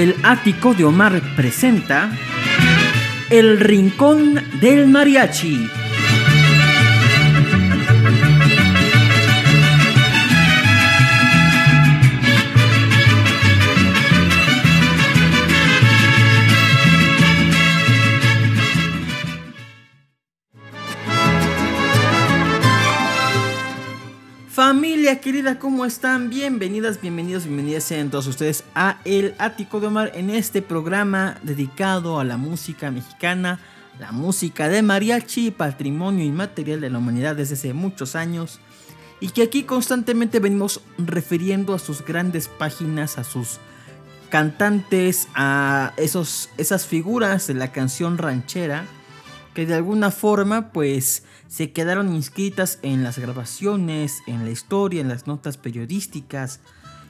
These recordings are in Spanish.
El ático de Omar presenta El Rincón del Mariachi. Familia querida, ¿cómo están? Bienvenidas, bienvenidos, bienvenidas sean todos ustedes a El Ático de Omar en este programa dedicado a la música mexicana, la música de mariachi, patrimonio inmaterial de la humanidad desde hace muchos años y que aquí constantemente venimos refiriendo a sus grandes páginas, a sus cantantes, a esos, esas figuras de la canción ranchera que de alguna forma pues se quedaron inscritas en las grabaciones, en la historia, en las notas periodísticas.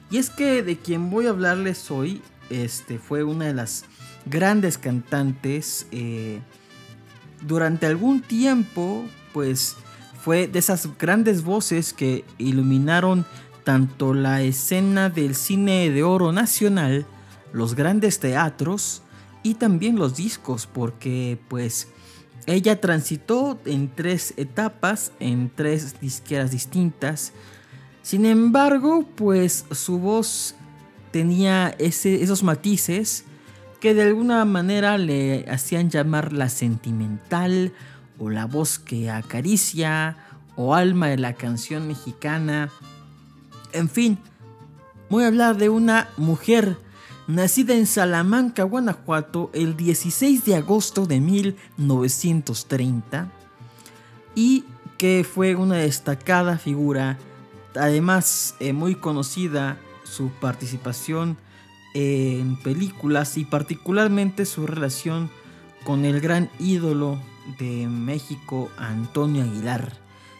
Y es que de quien voy a hablarles hoy, este fue una de las grandes cantantes. Eh, durante algún tiempo, pues fue de esas grandes voces que iluminaron tanto la escena del cine de oro nacional, los grandes teatros y también los discos, porque pues ella transitó en tres etapas, en tres disqueras distintas. Sin embargo, pues su voz tenía esos matices que de alguna manera le hacían llamar la sentimental o la voz que acaricia o alma de la canción mexicana. En fin, voy a hablar de una mujer nacida en Salamanca, Guanajuato, el 16 de agosto de 1930 y que fue una destacada figura, además eh, muy conocida su participación en películas y particularmente su relación con el gran ídolo de México, Antonio Aguilar.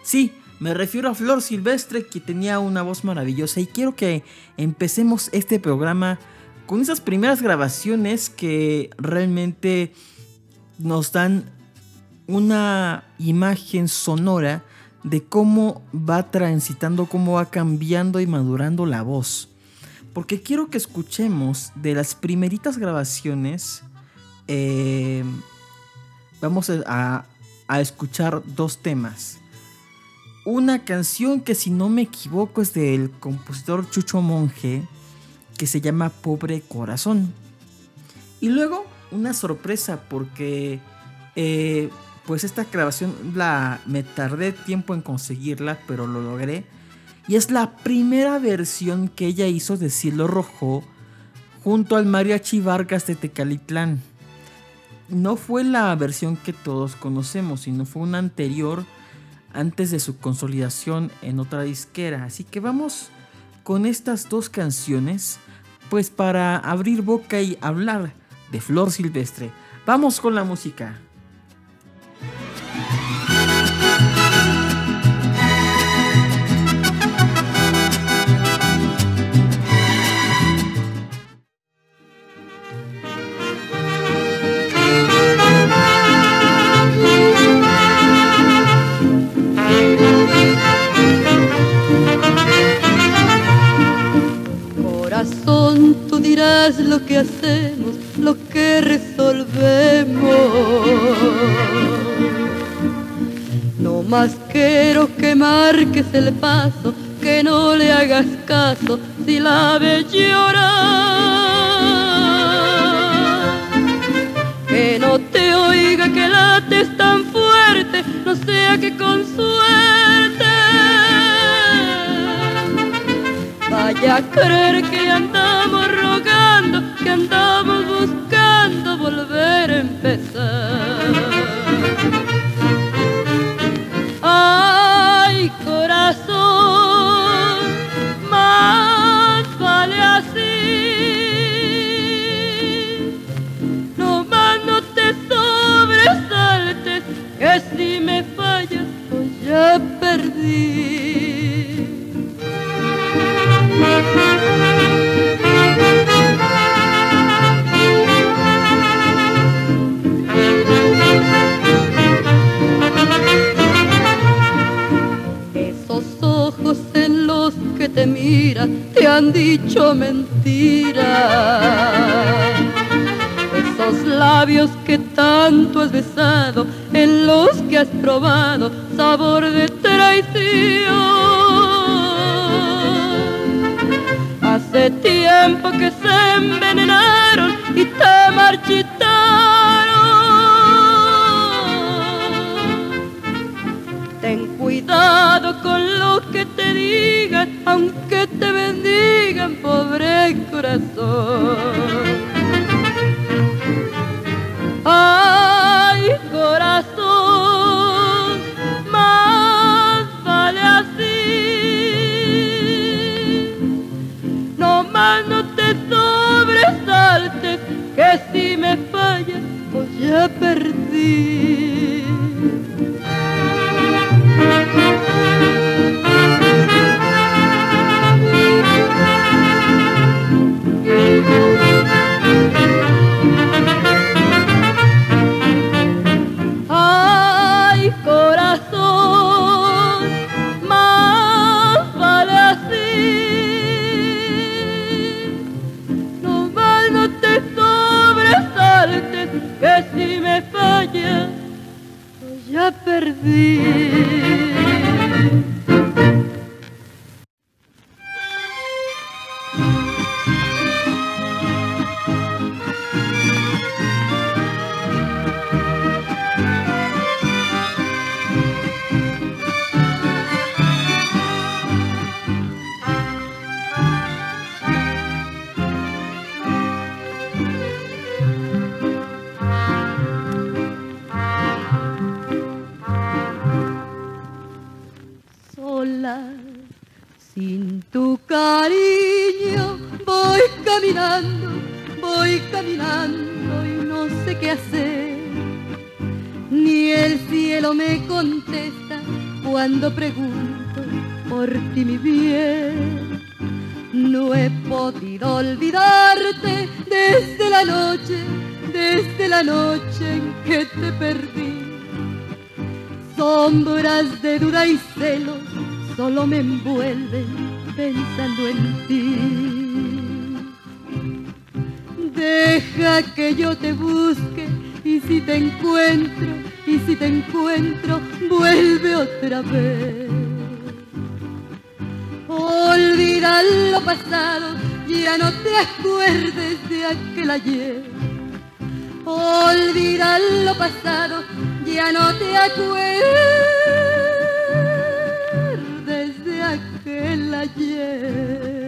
Sí, me refiero a Flor Silvestre, que tenía una voz maravillosa y quiero que empecemos este programa con esas primeras grabaciones que realmente nos dan una imagen sonora de cómo va transitando, cómo va cambiando y madurando la voz. Porque quiero que escuchemos de las primeritas grabaciones. Eh, vamos a, a escuchar dos temas. Una canción que si no me equivoco es del compositor Chucho Monje que se llama Pobre Corazón. Y luego una sorpresa porque eh, pues esta grabación la me tardé tiempo en conseguirla, pero lo logré. Y es la primera versión que ella hizo de Cielo Rojo junto al Mariachi Vargas de Tecalitlán. No fue la versión que todos conocemos, sino fue una anterior antes de su consolidación en otra disquera. Así que vamos con estas dos canciones pues para abrir boca y hablar de Flor Silvestre. Vamos con la música. Lo que hacemos, lo que resolvemos. No más quiero que marques el paso, que no le hagas caso si la ves llorar. Que no te oiga que lates tan fuerte, no sea que con suerte vaya a creer que andamos rogando, que andamos buscando volver a empezar. Ay, corazón, más vale así. No más no te sobresaltes, que si me fallas, pues ya perdí. Te han dicho mentiras. Esos labios que tanto has besado, en los que has probado sabor de traición. Hace tiempo que se envenenaron y te marchitaron. Pobre corazón. Solo me envuelven pensando en ti. Deja que yo te busque y si te encuentro, y si te encuentro, vuelve otra vez. Olvida lo pasado, ya no te acuerdes de aquel ayer. Olvida lo pasado, ya no te acuerdes aquel ayer.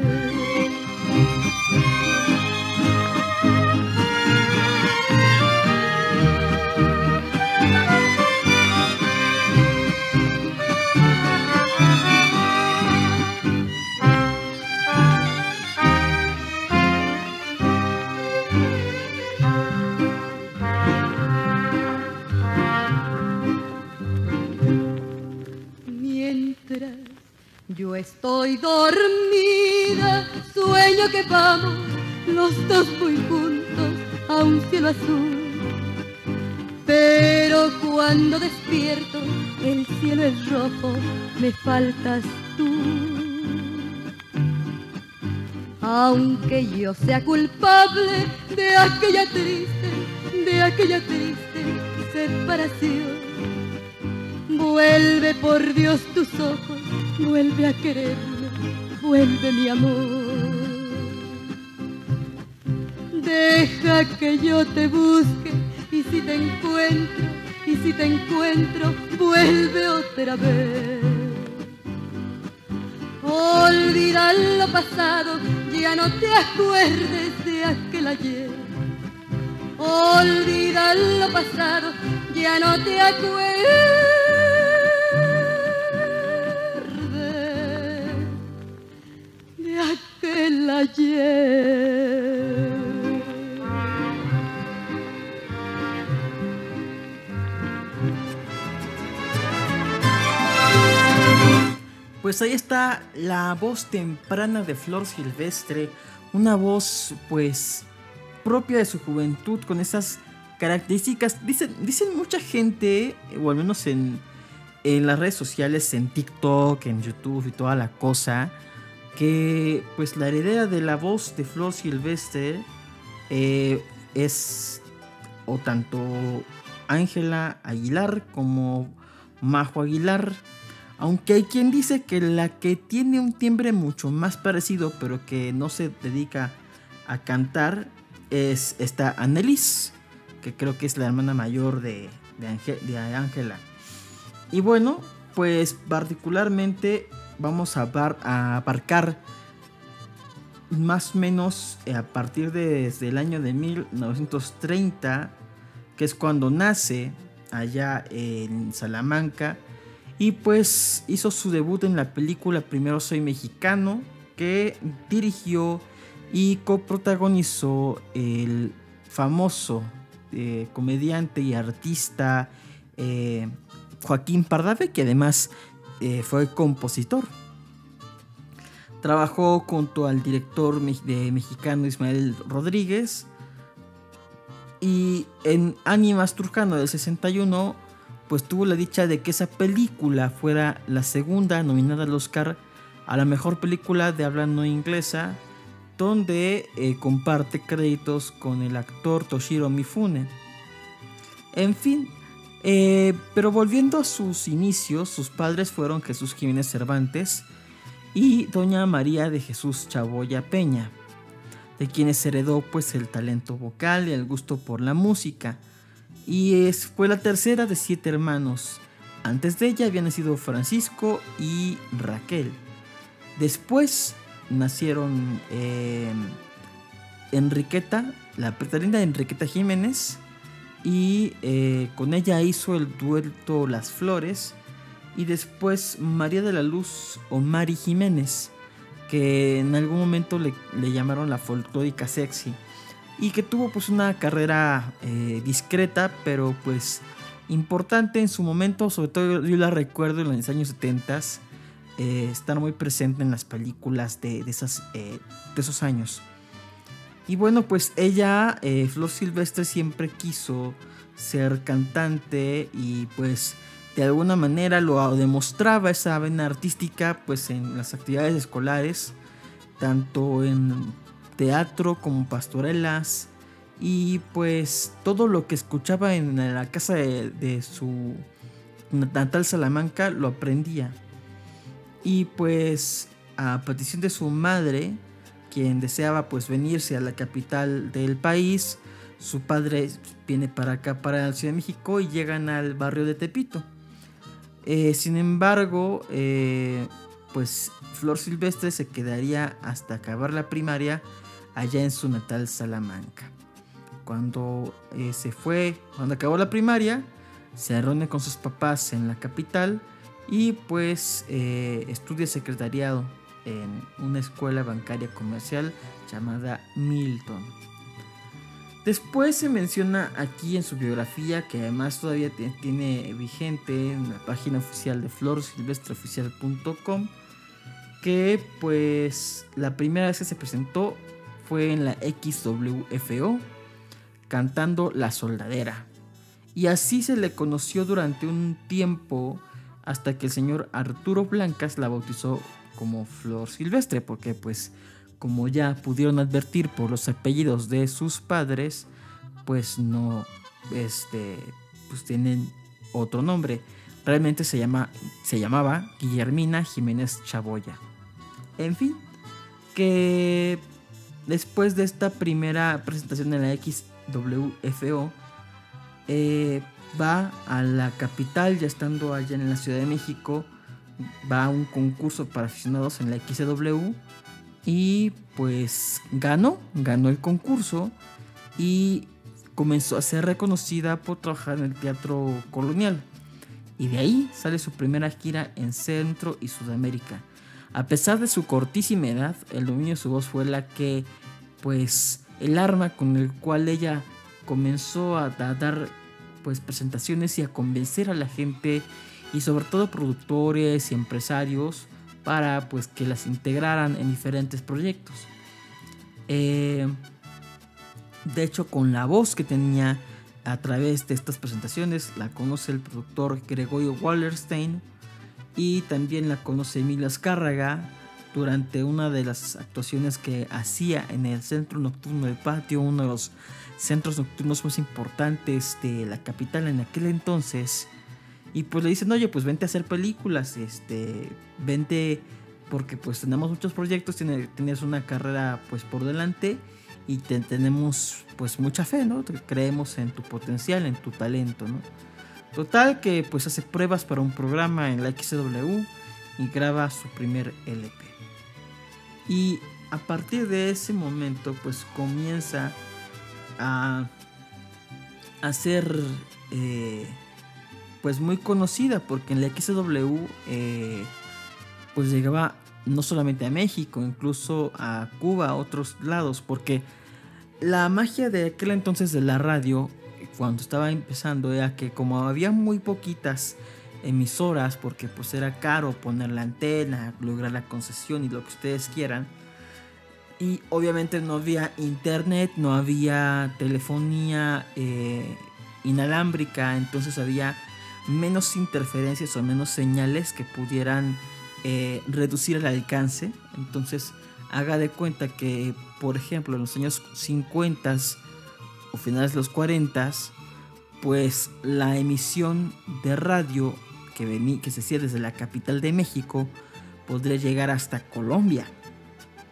Yo estoy dormida, sueño que vamos los dos muy juntos a un cielo azul. Pero cuando despierto, el cielo es rojo, me faltas tú. Aunque yo sea culpable de aquella triste, de aquella triste separación. Vuelve por Dios tus ojos, vuelve a quererme, vuelve mi amor. Deja que yo te busque y si te encuentro, y si te encuentro, vuelve otra vez. Olvida lo pasado, ya no te acuerdes de aquel ayer. Olvida lo pasado, ya no te acuerdes de aquel ayer. Pues ahí está la voz temprana de Flor Silvestre, una voz pues propia de su juventud con esas características. Dicen, dicen mucha gente, o al menos en, en las redes sociales, en TikTok, en YouTube y toda la cosa, que pues la heredera de la voz de Flor Silvestre eh, es o tanto Ángela Aguilar como Majo Aguilar. Aunque hay quien dice que la que tiene un timbre mucho más parecido, pero que no se dedica a cantar, es esta Annelies, que creo que es la hermana mayor de, de Ángela. Y bueno, pues particularmente vamos a, a aparcar más o menos eh, a partir de, desde el año de 1930, que es cuando nace allá en Salamanca, y pues hizo su debut en la película Primero Soy Mexicano, que dirigió y coprotagonizó el famoso eh, comediante y artista eh, Joaquín Pardave, que además fue compositor. Trabajó junto al director de mexicano Ismael Rodríguez. Y en Animas Trujano del 61, pues tuvo la dicha de que esa película fuera la segunda nominada al Oscar a la mejor película de habla no inglesa, donde eh, comparte créditos con el actor Toshiro Mifune. En fin, eh, pero volviendo a sus inicios, sus padres fueron Jesús Jiménez Cervantes y doña María de Jesús Chaboya Peña, de quienes heredó pues el talento vocal y el gusto por la música. Y es, fue la tercera de siete hermanos. Antes de ella habían nacido Francisco y Raquel. Después nacieron em, Enriqueta, la de Enriqueta Jiménez, y eh, con ella hizo el dueto Las Flores y después María de la Luz o Mari Jiménez, que en algún momento le, llamaron la folclórica sexy y que tuvo pues una carrera eh, discreta pero pues importante en su momento, sobre todo yo la recuerdo en los años 70 eh, estar muy presente en las películas de, esas, eh, de esos años. Y bueno, pues ella, Flor Silvestre, siempre quiso ser cantante y pues de alguna manera lo demostraba esa vena artística pues en las actividades escolares, tanto en teatro como pastorelas y pues todo lo que escuchaba en la casa de, su natal Salamanca lo aprendía. Y pues a petición de su madre, quien deseaba pues venirse a la capital del país, su padre viene para acá, para la Ciudad de México y llegan al barrio de Tepito. Eh, sin embargo, eh, pues Flor Silvestre se quedaría hasta acabar la primaria allá en su natal Salamanca. Cuando eh, se fue, cuando acabó la primaria, se reúne con sus papás en la capital y pues estudia secretariado en una escuela bancaria comercial llamada Milton. Después se menciona aquí en su biografía, que además todavía tiene vigente en la página oficial de florsilvestreoficial.com, que pues la primera vez que se presentó fue en la XWFO, cantando La Soldadera. Y así se le conoció durante un tiempo hasta que el señor Arturo Blancas la bautizó como Flor Silvestre, porque pues como ya pudieron advertir por los apellidos de sus padres, pues no, este, pues tienen otro nombre. Realmente se, llama, se llamaba Guillermina Jiménez Chaboya. En fin, que después de esta primera presentación en la XWFO, eh, va a la capital, ya estando allá en la Ciudad de México, va a un concurso para aficionados en la XW y pues ganó, ganó el concurso y comenzó a ser reconocida por trabajar en el teatro colonial. Y de ahí sale su primera gira en Centro y Sudamérica. A pesar de su cortísima edad, el dominio de su voz fue la que, pues, el arma con el cual ella comenzó a, dar pues presentaciones y a convencer a la gente y sobre todo productores y empresarios para pues que las integraran en diferentes proyectos. Eh, de hecho, con la voz que tenía a través de estas presentaciones, la conoce el productor Gregorio Wallerstein y también la conoce Emilia Azcárraga durante una de las actuaciones que hacía en el Centro Nocturno del Patio, uno de los centros nocturnos más importantes de la capital en aquel entonces. Y pues le dicen, oye, pues vente a hacer películas, este, vente porque pues tenemos muchos proyectos, tienes una carrera pues por delante y tenemos pues mucha fe, ¿no? Creemos en tu potencial, en tu talento, ¿no? Total que pues hace pruebas para un programa en la XW y graba su primer LP. Y a partir de ese momento pues comienza a, ser eh, pues muy conocida porque en la XW eh, pues llegaba no solamente a México, incluso a Cuba, a otros lados, porque la magia de aquel entonces de la radio, cuando estaba empezando, era que como había muy poquitas emisoras, porque pues era caro poner la antena, lograr la concesión y lo que ustedes quieran, y obviamente no había internet, no había telefonía eh, inalámbrica, entonces había menos interferencias o menos señales que pudieran eh, reducir el alcance. Entonces, haga de cuenta que, por ejemplo, en los años 50 o finales de los 40, pues la emisión de radio que, que se hacía desde la capital de México podría llegar hasta Colombia.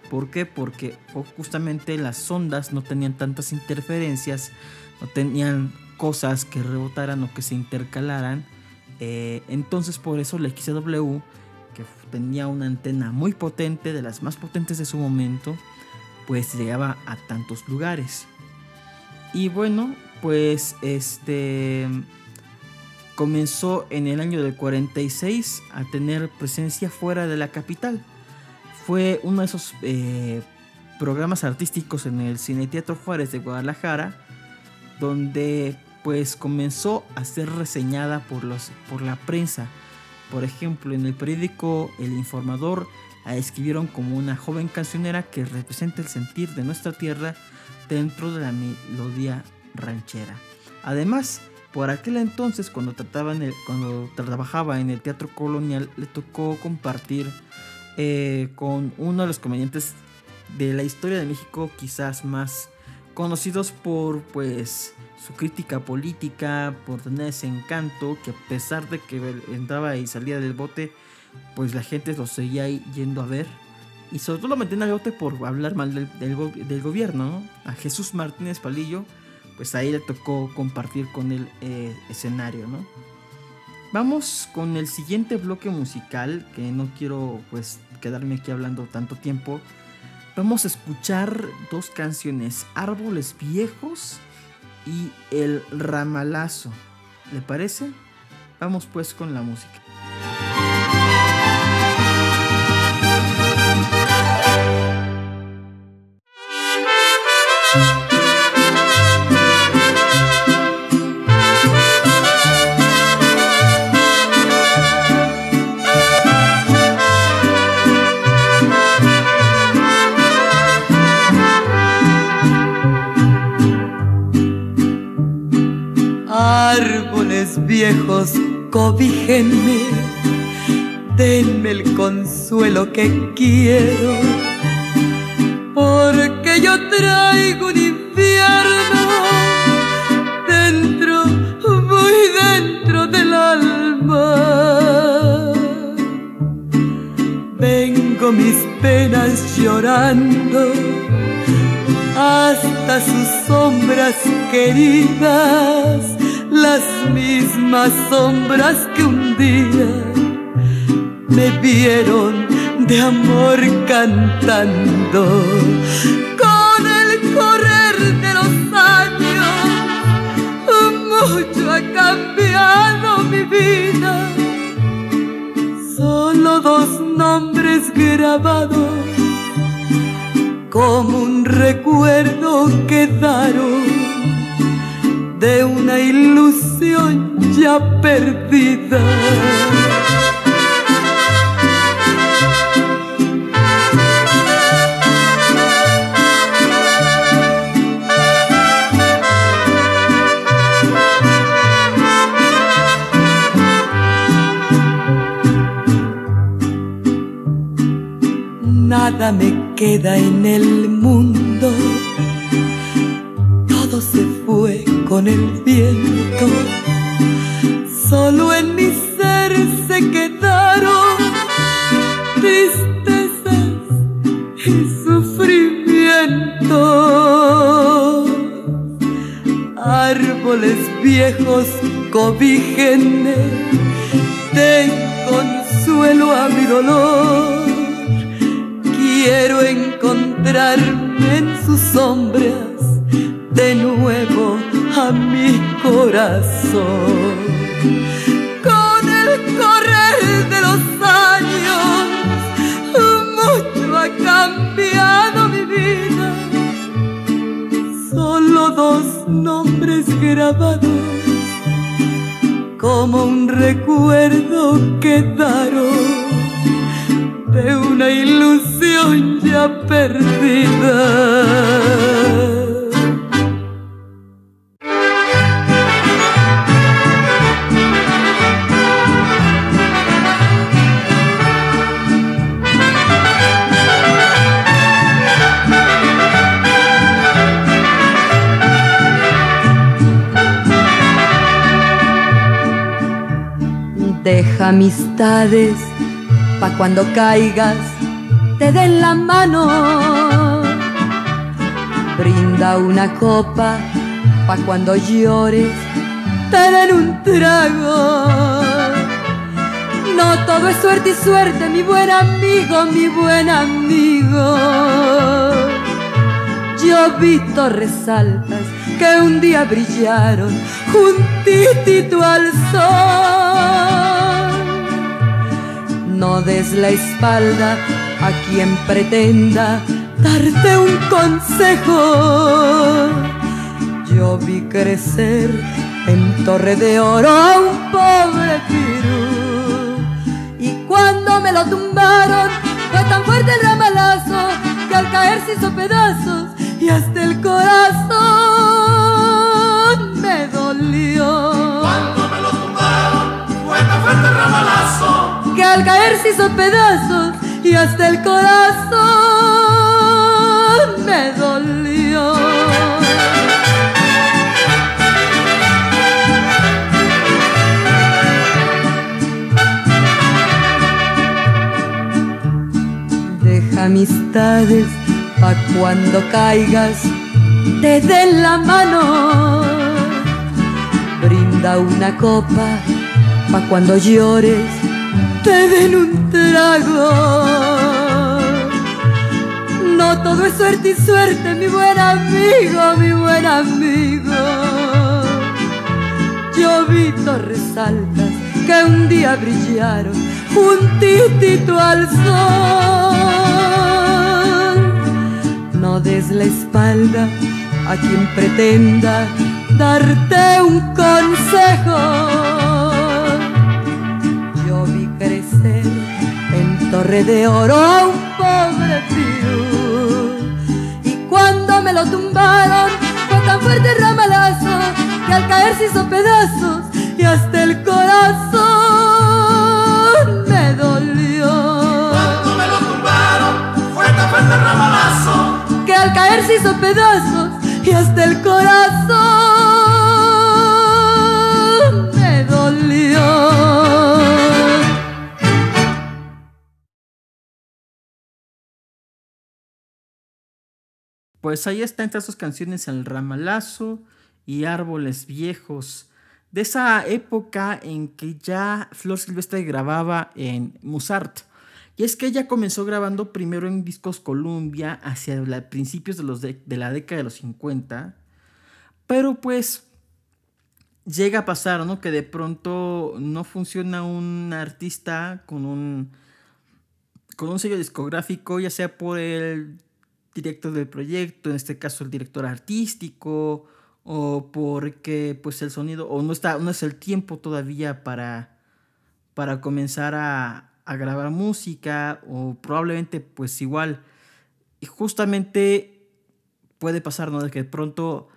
¿Por qué? Porque justamente las ondas no tenían tantas interferencias, no tenían cosas que rebotaran o que se intercalaran. Eh, entonces por eso la XW que tenía una antena muy potente, de las más potentes de su momento, pues llegaba a tantos lugares. Y bueno, pues este comenzó en el año del 46 a tener presencia fuera de la capital. Fue uno de esos eh, programas artísticos en el Cine Teatro Juárez de Guadalajara, donde pues comenzó a ser reseñada por, los, por la prensa por ejemplo, en el periódico El Informador la escribieron como una joven cancionera que representa el sentir de nuestra tierra dentro de la melodía ranchera. Además, por aquel entonces, cuando, cuando trabajaba en el Teatro Colonial, le tocó compartir eh, con uno de los comediantes de la historia de México quizás más conocidos por pues su crítica política, por tener ese encanto que a pesar de que entraba y salía del bote, pues la gente lo seguía yendo a ver. Y sobre todo lo metían al bote por hablar mal del, gobierno, A Jesús Martínez Palillo, pues ahí le tocó compartir con el eh, escenario, ¿no? Vamos con el siguiente bloque musical, que no quiero pues quedarme aquí hablando tanto tiempo. Vamos a escuchar dos canciones, Árboles Viejos y El Ramalazo. ¿Le parece? Vamos pues con la música. Viejos, cobíjenme, denme el consuelo que quiero, porque yo traigo un infierno dentro, muy dentro del alma. Vengo mis penas llorando hasta sus sombras queridas las mismas sombras que un día me vieron de amor cantando. Con el correr de los años, mucho ha cambiado mi vida. Solo dos nombres grabados como un recuerdo quedaron de una ilusión ya perdida. nada me queda en el mundo. Con el viento. Solo en mi ser se quedaron tristezas y sufrimientos. Árboles viejos cobijenme, den consuelo a mi dolor. Quiero encontrarme en sus sombras recuerdo quedaron de una ilusión ya perdida. Amistades pa' cuando caigas te den la mano. Brinda una copa pa' cuando llores te den un trago. No todo es suerte y suerte, mi buen amigo, mi buen amigo. Yo vi torres altas que un día brillaron juntito al sol. No des la espalda a quien pretenda darte un consejo. Yo vi crecer en Torre de Oro a un pobre pirú. Y cuando me lo tumbaron, fue tan fuerte el ramalazo que al caer se hizo pedazos y hasta el corazón me dolió. Al caer se hizo pedazos y hasta el corazón me dolió. Deja amistades pa' cuando caigas te den la mano. Brinda una copa pa' cuando llores te den un trago. No todo es suerte y suerte, mi buen amigo, mi buen amigo. Yo vi torres altas que un día brillaron juntito al sol. No des la espalda a quien pretenda darte un consejo. Torre de Oro a un pobre pirú. Y cuando me lo tumbaron, fue tan fuerte el ramalazo que al caer se hizo pedazos y hasta el corazón me dolió. Cuando me lo tumbaron, fue tan fuerte el ramalazo que al caer se hizo pedazos y hasta el corazón Pues ahí está entre esas canciones El Ramalazo y Árboles Viejos. De esa época en que ya Flor Silvestre grababa en Musart. Y es que ella comenzó grabando primero en discos Columbia hacia principios de, de, de la década de los 50. Pero pues llega a pasar, ¿no? Que de pronto no funciona un artista con un, con un sello discográfico, ya sea por el director del proyecto, en este caso el director artístico, o porque pues el sonido, o no, está, no es el tiempo todavía para, para comenzar a, a grabar música, o probablemente pues igual, y justamente puede pasar, ¿no? De que pronto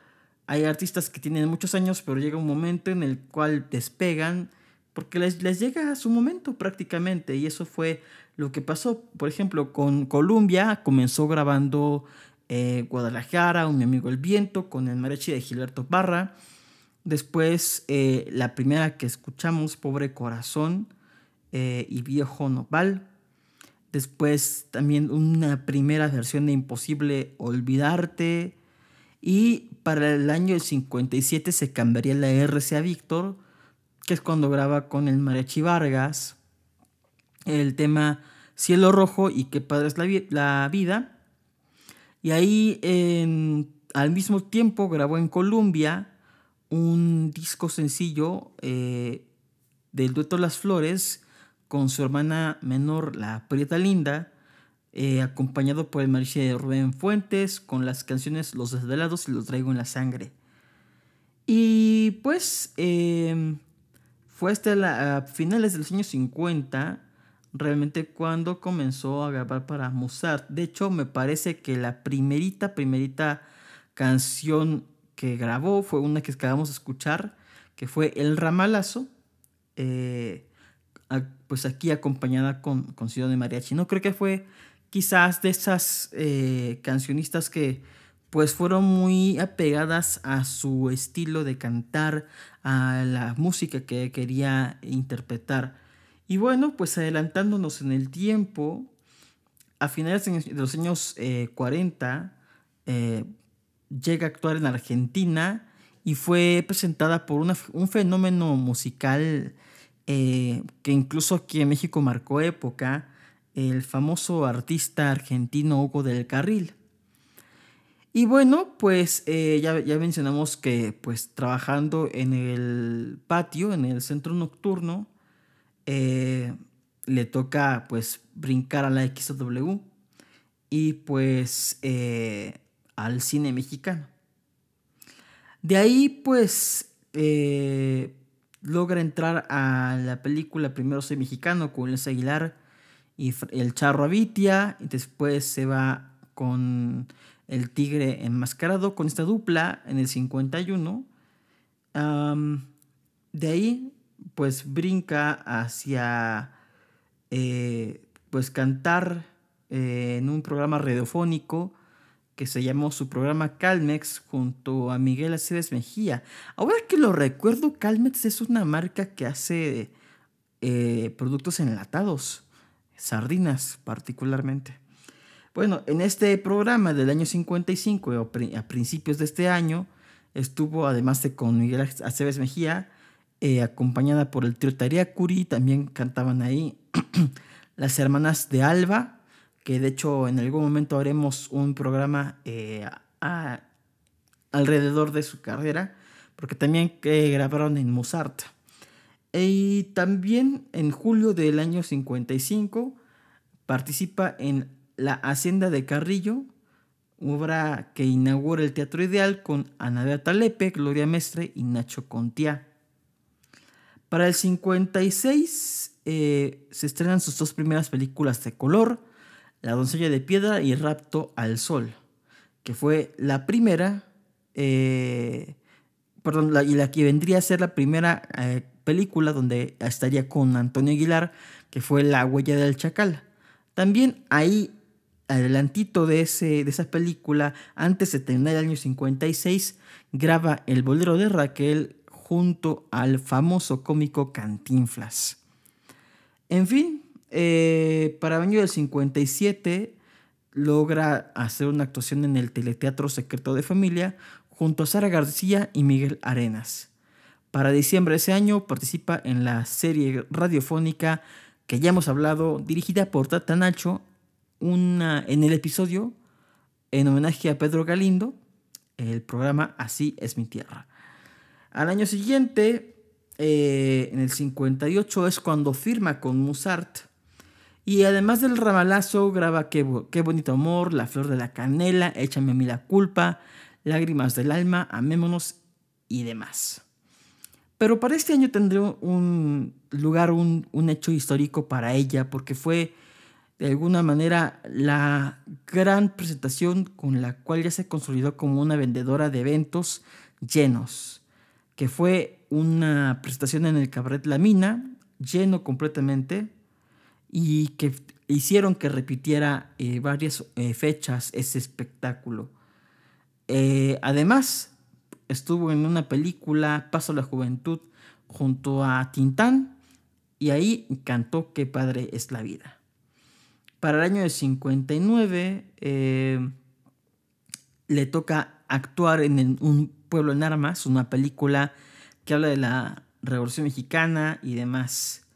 hay artistas que tienen muchos años, pero llega un momento en el cual despegan porque les, les llega a su momento prácticamente y eso fue lo que pasó. Por ejemplo, con Columbia comenzó grabando eh, Guadalajara, Un mi amigo el viento, con el mariachi de Gilberto Parra. Después, eh, la primera que escuchamos, Pobre Corazón eh, y Viejo Nopal. Después, también una primera versión de Imposible Olvidarte. Y para el año 57 se cambiaría la RCA Víctor, que es cuando graba con el Mariachi Vargas el tema Cielo Rojo y Qué padre es la, vida. Y ahí al mismo tiempo grabó en Colombia un disco sencillo eh, del dueto Las Flores con su hermana menor, la Prieta Linda, eh, acompañado por el mariachi Rubén Fuentes con las canciones Los Desvelados y Los Traigo en la Sangre. Y pues em, fue hasta a finales de los años 50 realmente cuando comenzó a grabar para Mozart. De hecho, me parece que la primerita, primerita canción que grabó fue una que acabamos de escuchar, que fue El Ramalazo, eh, pues aquí acompañada con, con de Mariachi. No creo que fue quizás de esas eh, cancionistas que pues fueron muy apegadas a su estilo de cantar, a la música que quería interpretar. Y bueno, pues adelantándonos en el tiempo, a finales de los años 40, eh, eh, llega a actuar en Argentina y fue presentada por un fenómeno musical eh, que incluso aquí en México marcó época, el famoso artista argentino Hugo del Carril. Y bueno, pues ya, ya, mencionamos que pues trabajando en el patio, en el centro nocturno, eh, le toca pues brincar a la XW y pues eh, al cine mexicano. De ahí pues eh, logra entrar a la película Primero Soy Mexicano con Luis Aguilar y el Charro Avitia y después se va con el Tigre Enmascarado con esta dupla en el 51. de ahí pues brinca hacia eh, pues cantar eh, en un programa radiofónico que se llamó su programa Calmex junto a Miguel Aceves Mejía. Ahora que lo recuerdo, Calmex es una marca que hace eh, productos enlatados, sardinas particularmente. Bueno, en este programa del año 55, a principios de este año, estuvo además de con Miguel Aceves Mejía, eh, acompañada por el trío Curi, también cantaban ahí las hermanas de Alba, que de hecho en algún momento haremos un programa eh, alrededor de su carrera, porque también eh, grabaron en Mozart. Y también en julio del año 55 participa en La Hacienda de Carrillo, obra que inaugura el Teatro Ideal con Ana Beata Lepe, Gloria Mestre y Nacho Contia. Para el 56 eh, se estrenan sus dos primeras películas de color, La doncella de piedra y Rapto al Sol, que fue la primera, eh, perdón, y la que vendría a ser la primera eh, película donde estaría con Antonio Aguilar, que fue La huella del chacal. También ahí, adelantito de, ese, de esa película, antes de terminar el año 56, graba El bolero de Raquel junto al famoso cómico Cantinflas. En fin, eh, para el año del 57 logra hacer una actuación en el Teleteatro Secreto de Familia junto a Sara García y Miguel Arenas. Para diciembre de ese año participa en la serie radiofónica que ya hemos hablado, dirigida por Tata Nacho, una, en el episodio en homenaje a Pedro Galindo, el programa Así es mi tierra. Al año siguiente, eh, en el 58, es cuando firma con Mozart. Y además del ramalazo, graba Qué, bonito amor, La flor de la canela, Échame a mí la culpa, Lágrimas del alma, Amémonos y demás. Pero para este año tendrá un lugar, un, un hecho histórico para ella, porque fue de alguna manera la gran presentación con la cual ya se consolidó como una vendedora de eventos llenos que fue una presentación en el Cabaret La Mina, lleno completamente, y que hicieron que repitiera eh, varias eh, fechas ese espectáculo. Eh, además, estuvo en una película, Paso a la Juventud, junto a Tintán, y ahí cantó Qué padre es la vida. Para el año de 59 le toca actuar en Un pueblo en armas, una película que habla de la Revolución Mexicana y demás.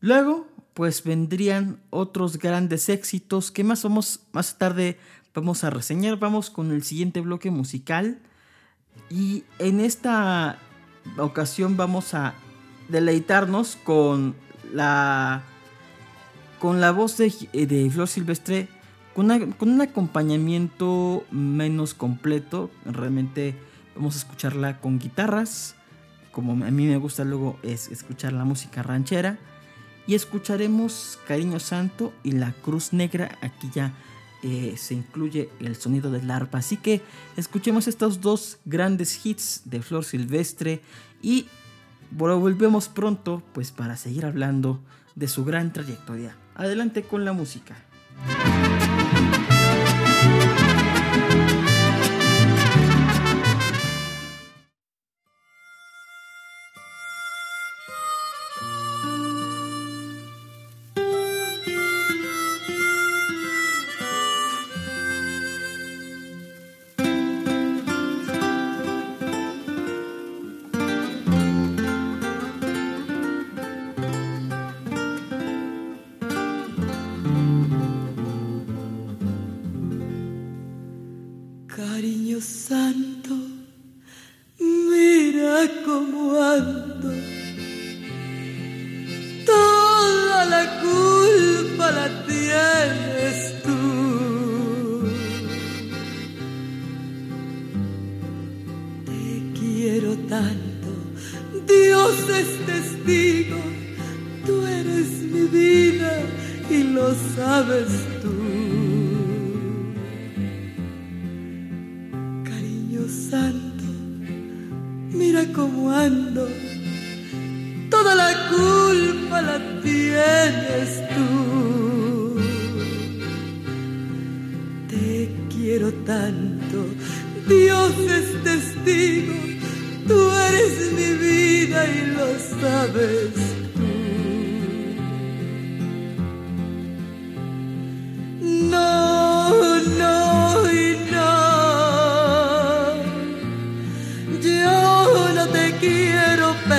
Luego, pues vendrían otros grandes éxitos que más, vamos, más tarde vamos a reseñar. Vamos con el siguiente bloque musical. Y en esta ocasión vamos a deleitarnos con la, con la voz de, de Flor Silvestre, con, con, un acompañamiento menos completo. Realmente vamos a escucharla con guitarras, como a mí me gusta luego es escuchar la música ranchera. Y escucharemos Cariño Santo y La Cruz Negra. Aquí ya eh, se incluye el sonido del arpa. Así que escuchemos estos dos grandes hits de Flor Silvestre y volvemos pronto pues para seguir hablando de su gran trayectoria. Adelante con la música.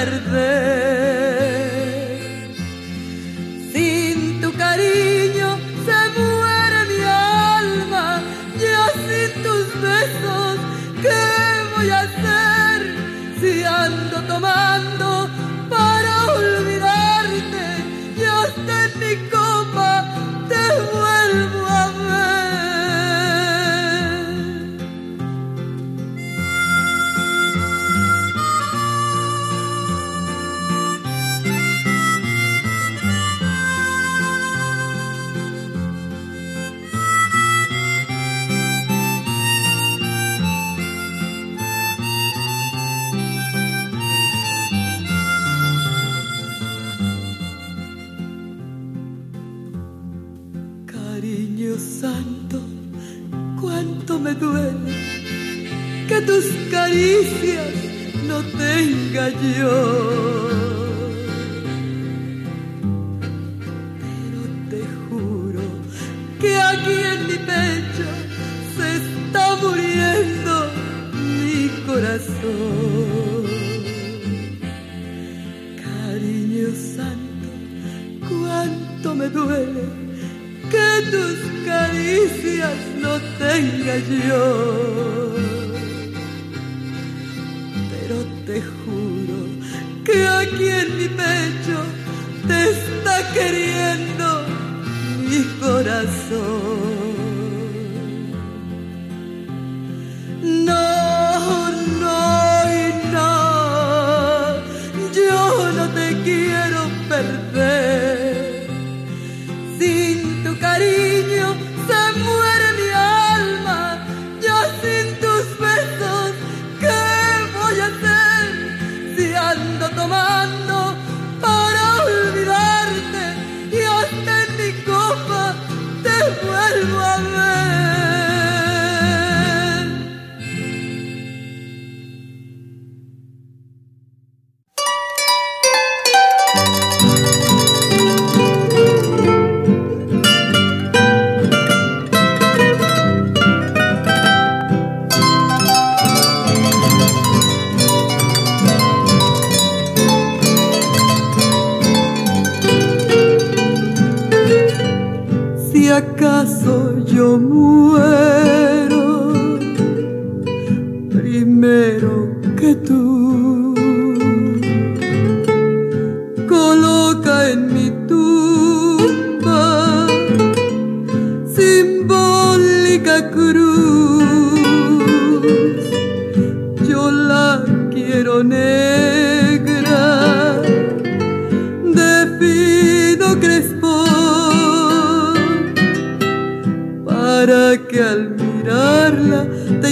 nerede que aquí en mi pecho te está queriendo mi corazón. Para que al mirarla te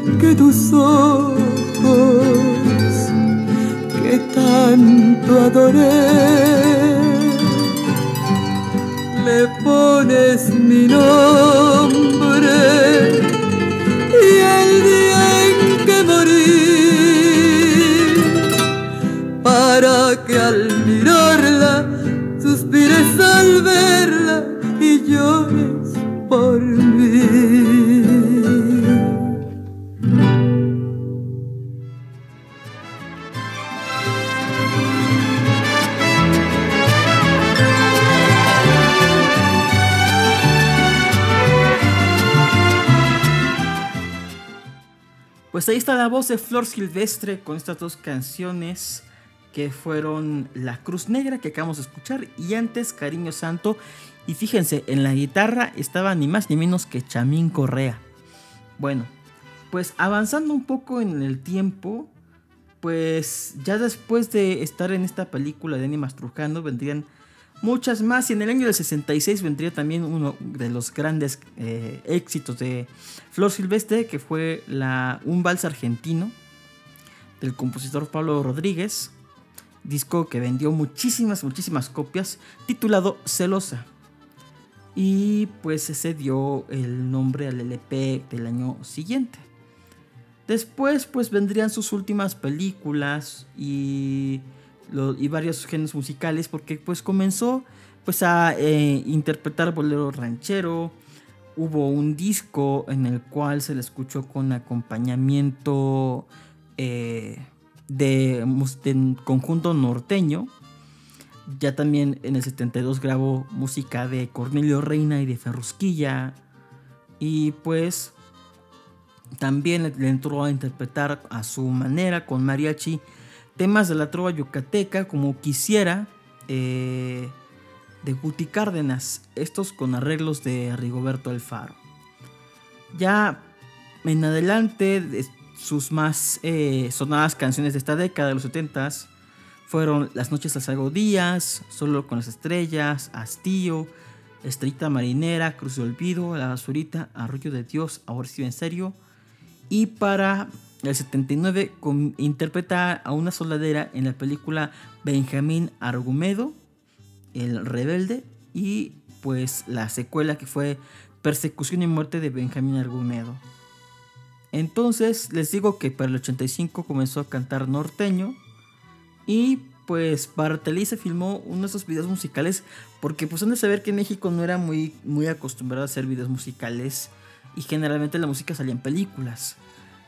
que tus ojos que tanto adoré. Le pones mi nombre Pues ahí está la voz de Flor Silvestre con estas dos canciones que fueron La Cruz Negra que acabamos de escuchar y antes Cariño Santo. Y fíjense, en la guitarra estaba ni más ni menos que Chamín Correa. Bueno, pues avanzando un poco en el tiempo, pues ya después de estar en esta película de Ánimas Trujano vendrían muchas más y en el año del 66 vendría también uno de los grandes eh, éxitos de Flor Silvestre que fue la, un vals argentino del compositor Pablo Rodríguez, disco que vendió muchísimas, muchísimas copias, titulado Celosa. Y pues ese dio el nombre al LP del año siguiente. Después pues vendrían sus últimas películas y, y varios géneros musicales porque pues comenzó pues a eh, interpretar bolero ranchero. Hubo un disco en el cual se le escuchó con acompañamiento eh, de, de conjunto norteño. Ya también en el 72 grabó música de Cornelio Reina y de Ferrusquilla. Y pues también le entró a interpretar a su manera con mariachi temas de la trova yucateca como Quisiera eh, de Guti Cárdenas, estos con arreglos de Rigoberto Alfaro. Ya en adelante, de sus más eh, sonadas canciones de esta década de los 70s fueron Las noches las hago días, Solo con las estrellas, Hastío, Estrellita marinera, Cruz de olvido, La basurita, Arroyo de Dios, Ahora sí en serio. Y para el 79 con- interpreta a una soldadera en la película Benjamín Argumedo, El rebelde, y pues la secuela que fue Persecución y muerte de Benjamín Argumedo. Entonces les digo que para el 85 comenzó a cantar norteño y pues para Televisa filmó uno de esos videos musicales porque pues han de saber que en México no era muy, muy acostumbrado a hacer videos musicales y generalmente la música salía en películas.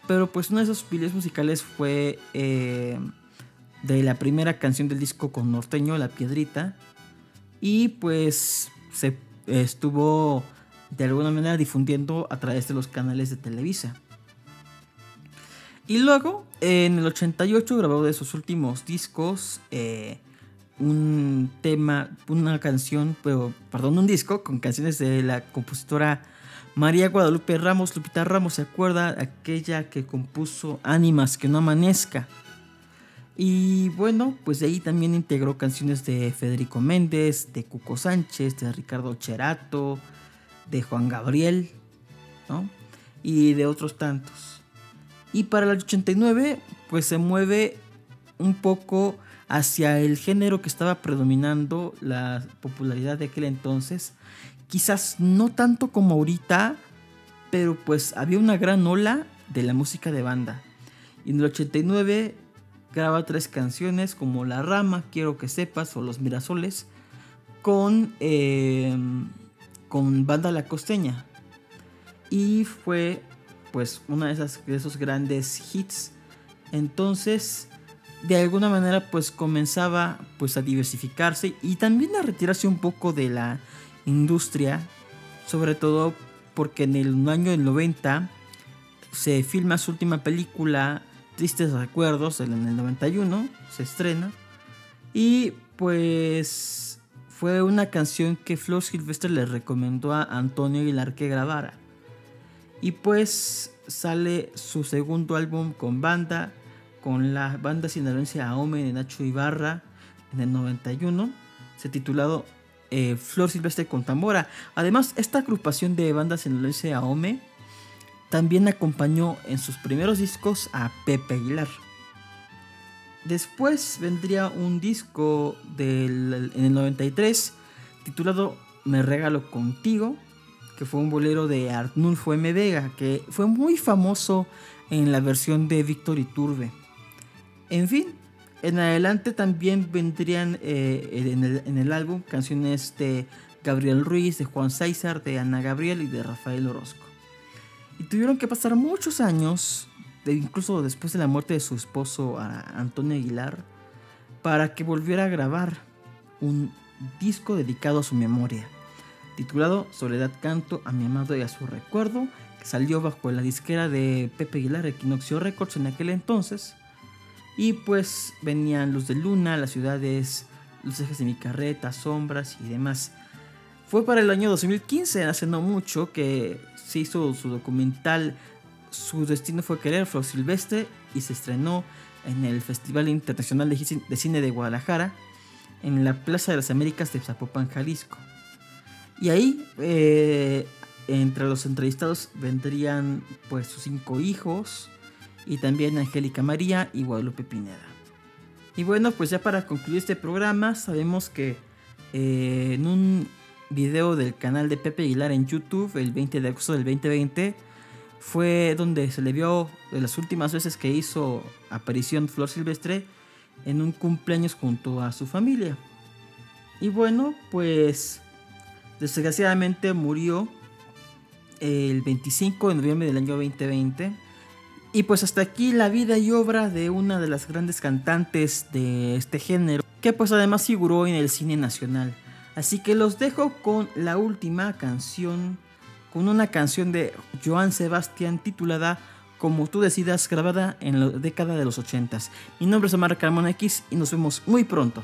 Pero pues uno de esos videos musicales fue eh, de la primera canción del disco con norteño, La Piedrita. Y pues se estuvo de alguna manera difundiendo a través de los canales de Televisa. Y luego, en el 88, grabó de sus últimos discos, eh, un tema, una canción, pero, perdón, un disco con canciones de la compositora María Guadalupe Ramos. Lupita Ramos se acuerda aquella que compuso Ánimas que no amanezca. Y bueno, pues de ahí también integró canciones de Federico Méndez, de Cuco Sánchez, de Ricardo Cherato, de Juan Gabriel, ¿no? Y de otros tantos. Y para el 89, pues se mueve un poco hacia el género que estaba predominando la popularidad de aquel entonces. Quizás no tanto como ahorita, pero pues había una gran ola de la música de banda. Y en el 89 graba tres canciones como La Rama, Quiero que sepas o Los Mirasoles con, eh, con Banda La Costeña. Y fue pues una de, esas, esos grandes hits. Entonces, de alguna manera pues comenzaba pues a diversificarse y también a retirarse un poco de la industria, sobre todo porque en el año del 90 se filma su última película Tristes Recuerdos en el 91, se estrena. Y pues fue una canción que Flor Silvestre le recomendó a Antonio Aguilar que grabara. Y pues sale su segundo álbum con banda, con la banda sinaloense Aome de Nacho Ibarra en el 91, se titulado eh, Flor Silvestre con Tambora. Además, esta agrupación de bandas sinaloense Aome también acompañó en sus primeros discos a Pepe Aguilar. Después vendría un disco en el 93 titulado Me regalo contigo, que fue un bolero de Arnulfo M. Vega, que fue muy famoso en la versión de Víctor Iturbe. En fin, en adelante también vendrían eh, en, el, en, el, álbum canciones de Gabriel Ruiz, de Juan César, de Ana Gabriel y de Rafael Orozco. Y tuvieron que pasar muchos años, incluso después de la muerte de su esposo Antonio Aguilar, para que volviera a grabar un disco dedicado a su memoria, titulado Soledad Canto a mi amado y a su recuerdo, que salió bajo la disquera de Pepe Aguilar, Equinoxio Records en aquel entonces. Y pues venían Luz de Luna, las ciudades, los ejes de mi carreta, sombras y demás. Fue para el año 2015, hace no mucho, que se hizo su documental Su destino fue querer, Flor Silvestre, y se estrenó en el Festival Internacional de Cine de Guadalajara, en la Plaza de las Américas de Zapopan, Jalisco. Y ahí, eh, entre los entrevistados, vendrían pues sus cinco hijos, y también Angélica María y Guadalupe Pineda. Y bueno, pues ya para concluir este programa, sabemos que eh, en un video del canal de Pepe Aguilar en YouTube el 20 de agosto del 2020 fue donde se le vio de las últimas veces que hizo aparición Flor Silvestre en un cumpleaños junto a su familia. Y bueno, pues desgraciadamente murió el 25 de noviembre del año 2020. Y pues hasta aquí la vida y obra de una de las grandes cantantes de este género, que pues además figuró en el cine nacional. Así que los dejo con la última canción, con una canción de Joan Sebastián titulada Como tú decidas, grabada en la década de los 80. Mi nombre es Omar Carmona X y nos vemos muy pronto.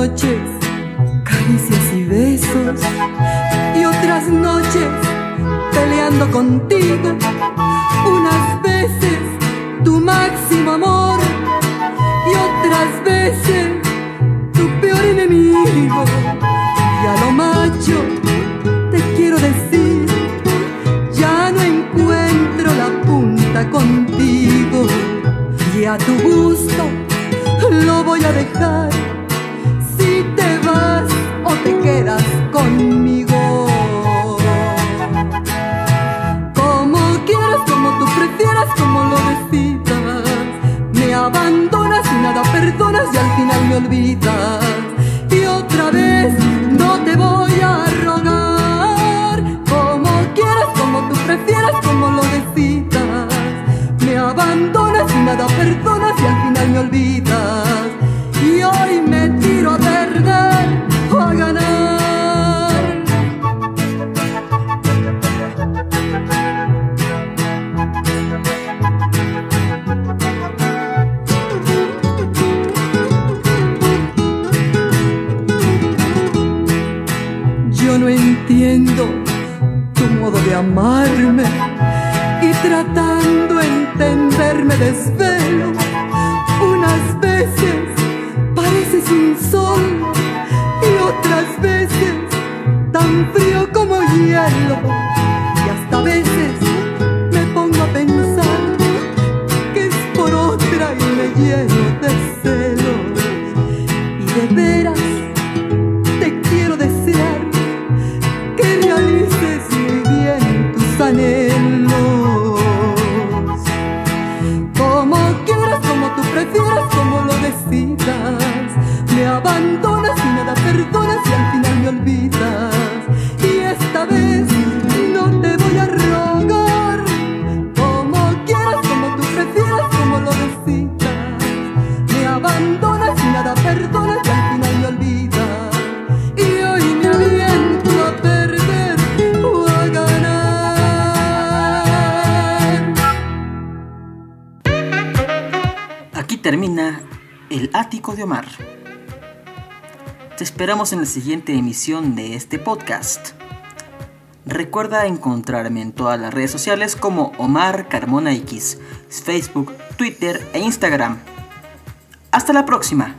Noches, caricias y besos, y otras noches peleando contigo. Unas veces tu máximo amor, y otras veces tu peor enemigo. Y a lo macho te quiero decir, ya no encuentro la punta contigo. Y a tu gusto lo voy a dejar conmigo. Como quieras, como tú prefieras, como lo decidas. Me abandonas y nada perdonas y al final me olvidas. Y otra vez no te voy a rogar. Como quieras, como tú prefieras, como lo decidas. Me abandonas y nada perdonas y al final me olvidas. Y hoy me tu modo de amarme y tratando entenderme desvelo. Unas veces pareces un sol y otras veces tan frío como hielo. Y hasta a veces me pongo a pensar que es por otra y me lleno esperamos en la siguiente emisión de este podcast. Recuerda encontrarme en todas las redes sociales como Omar Carmona X, Facebook, Twitter e Instagram. Hasta la próxima.